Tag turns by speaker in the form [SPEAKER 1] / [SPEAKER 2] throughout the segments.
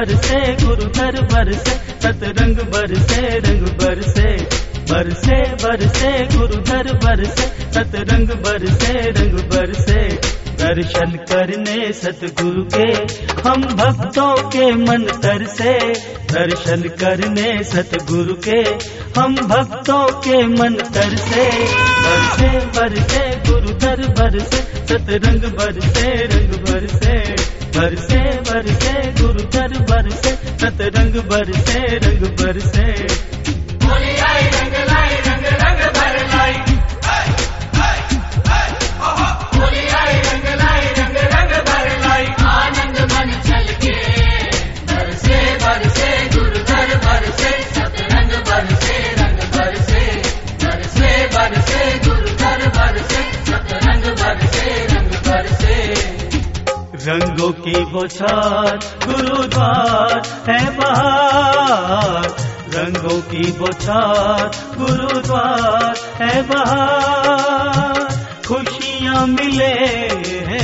[SPEAKER 1] बरसे गुरुधर बरसे, सतरंग बरसे, रंग बरसे। बरसे बरसे गुरुधर बरसे, सतरंग बरसे, रंग बरसे। दर्शन करने सतगुरु के, हम भक्तों के मन तरसे दर्शन करने सतगुरु के, हम भक्तों के मन तरसे बरसे बरसे, गुरुधर बरसे, सतरंग बरसे, रंग बरसे। बरसे बरसे, गुरुधर बरसे, सतरंग बरसे, रंग बरसे।
[SPEAKER 2] रंग लाई रंग की
[SPEAKER 1] बौछार गुरुद्वार है बहार। रंगों की बौछार गुरुद्वार है बहार। खुशियाँ मिले हैं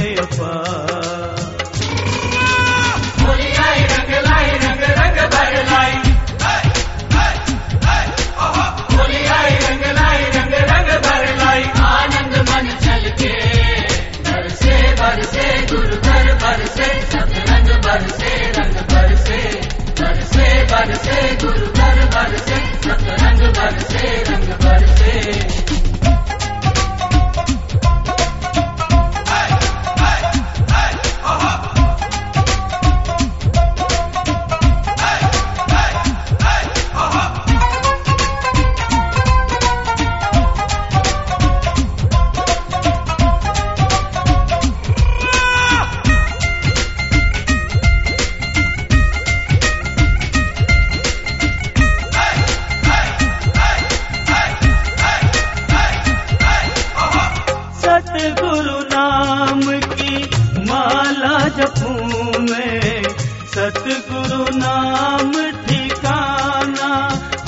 [SPEAKER 1] सतगुरु नाम ठिकाना।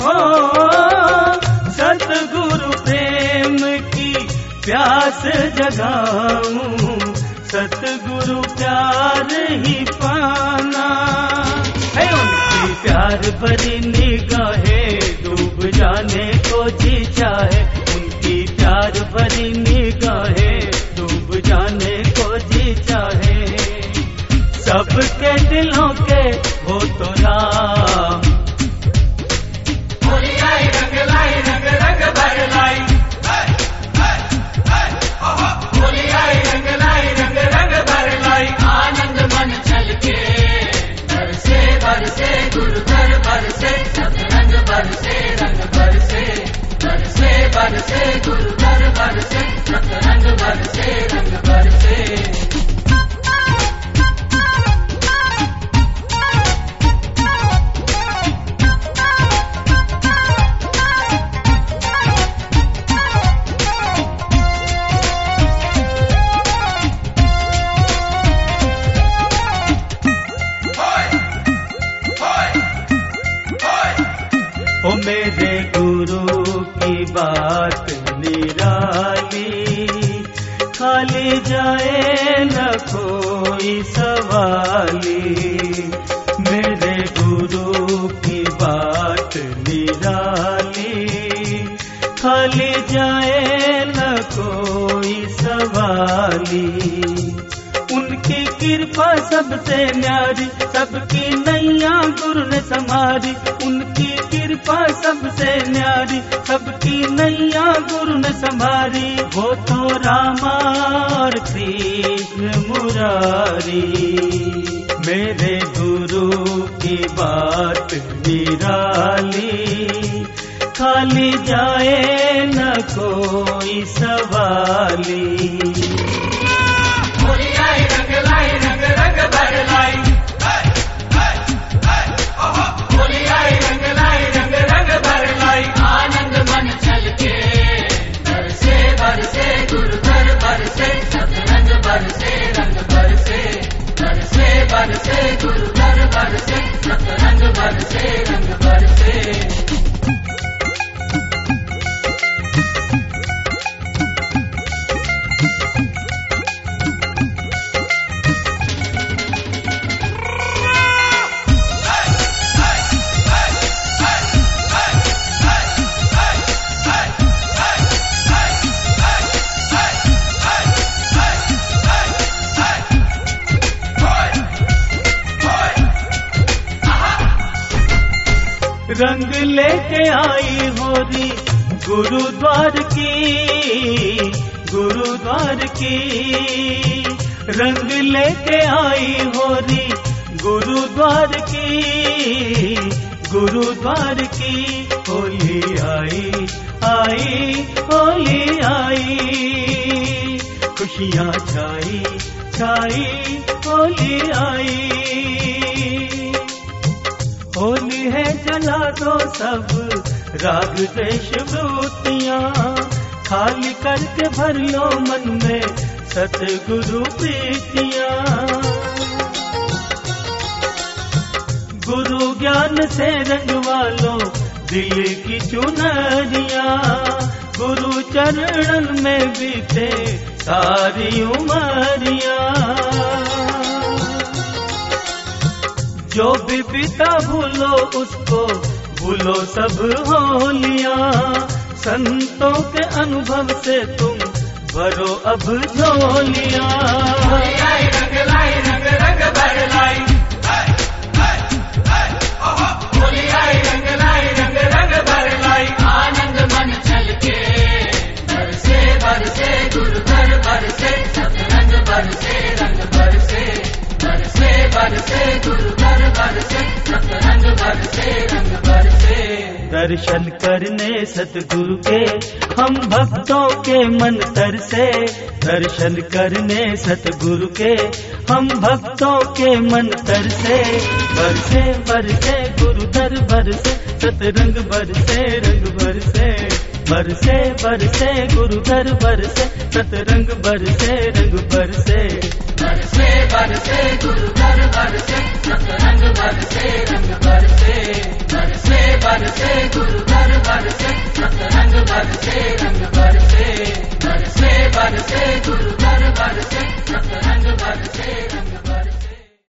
[SPEAKER 1] हो सतगुरु प्रेम की प्यास जगाऊं। सतगुरु प्यार ही पाना। है उनकी प्यार भरी निगाहें, डूब जाने को जी चाहे। उनकी प्यार भरी निगाहें सबके दिलों के हो तो राम। मेरे गुरु की बात निराली। खाली जाए न कोई सवाली। उनकी कृपा सबसे न्यारी, सबकी नैया गुरु ने समारी उनकी कृपा सबसे न्यारी, सबकी नैया गुरु ने संभारी वो तो रामा कृष्ण मुरारी। मेरे गुरु की बात निराली खाली जाए न कोई सवाली।
[SPEAKER 2] बरसे गुरुधर रंग
[SPEAKER 1] लेके आई होरी गुरुद्वार की गुरुद्वार की। रंग लेके आई होरी गुरुद्वार की गुरुद्वार की। होली आई आई, होली आई। खुशियाँ छाई छाई, होली आई। जला दो सब। राग देश खाली करके भर लो मन में सतगुरु प्रीतियाँ। गुरु ज्ञान से रंगवा लो दिल की चुनरिया। गुरु चरणन में बीते सारी उमरिया। जो भी पिता भूलो उसको, भूलो सब होलिया। संतों के अनुभव से तुम भरो अब झोलिया।
[SPEAKER 2] बरसे बरसे गुरु घर बरसे सब बरसे रंग बरसे।
[SPEAKER 1] दर्शन करने सतगुरु के हम भक्तों के मन तर से। दर्शन करने सतगुरु के हम भक्तों के मन तर से। बरसे बरसे गुरु दर बरसे सतरंग बरसे रंग बरसे। बरसे बरसे गुरु दर बरसे सतरंग बरसे रंग बरसे।
[SPEAKER 2] बरसे बरसे गुरु घर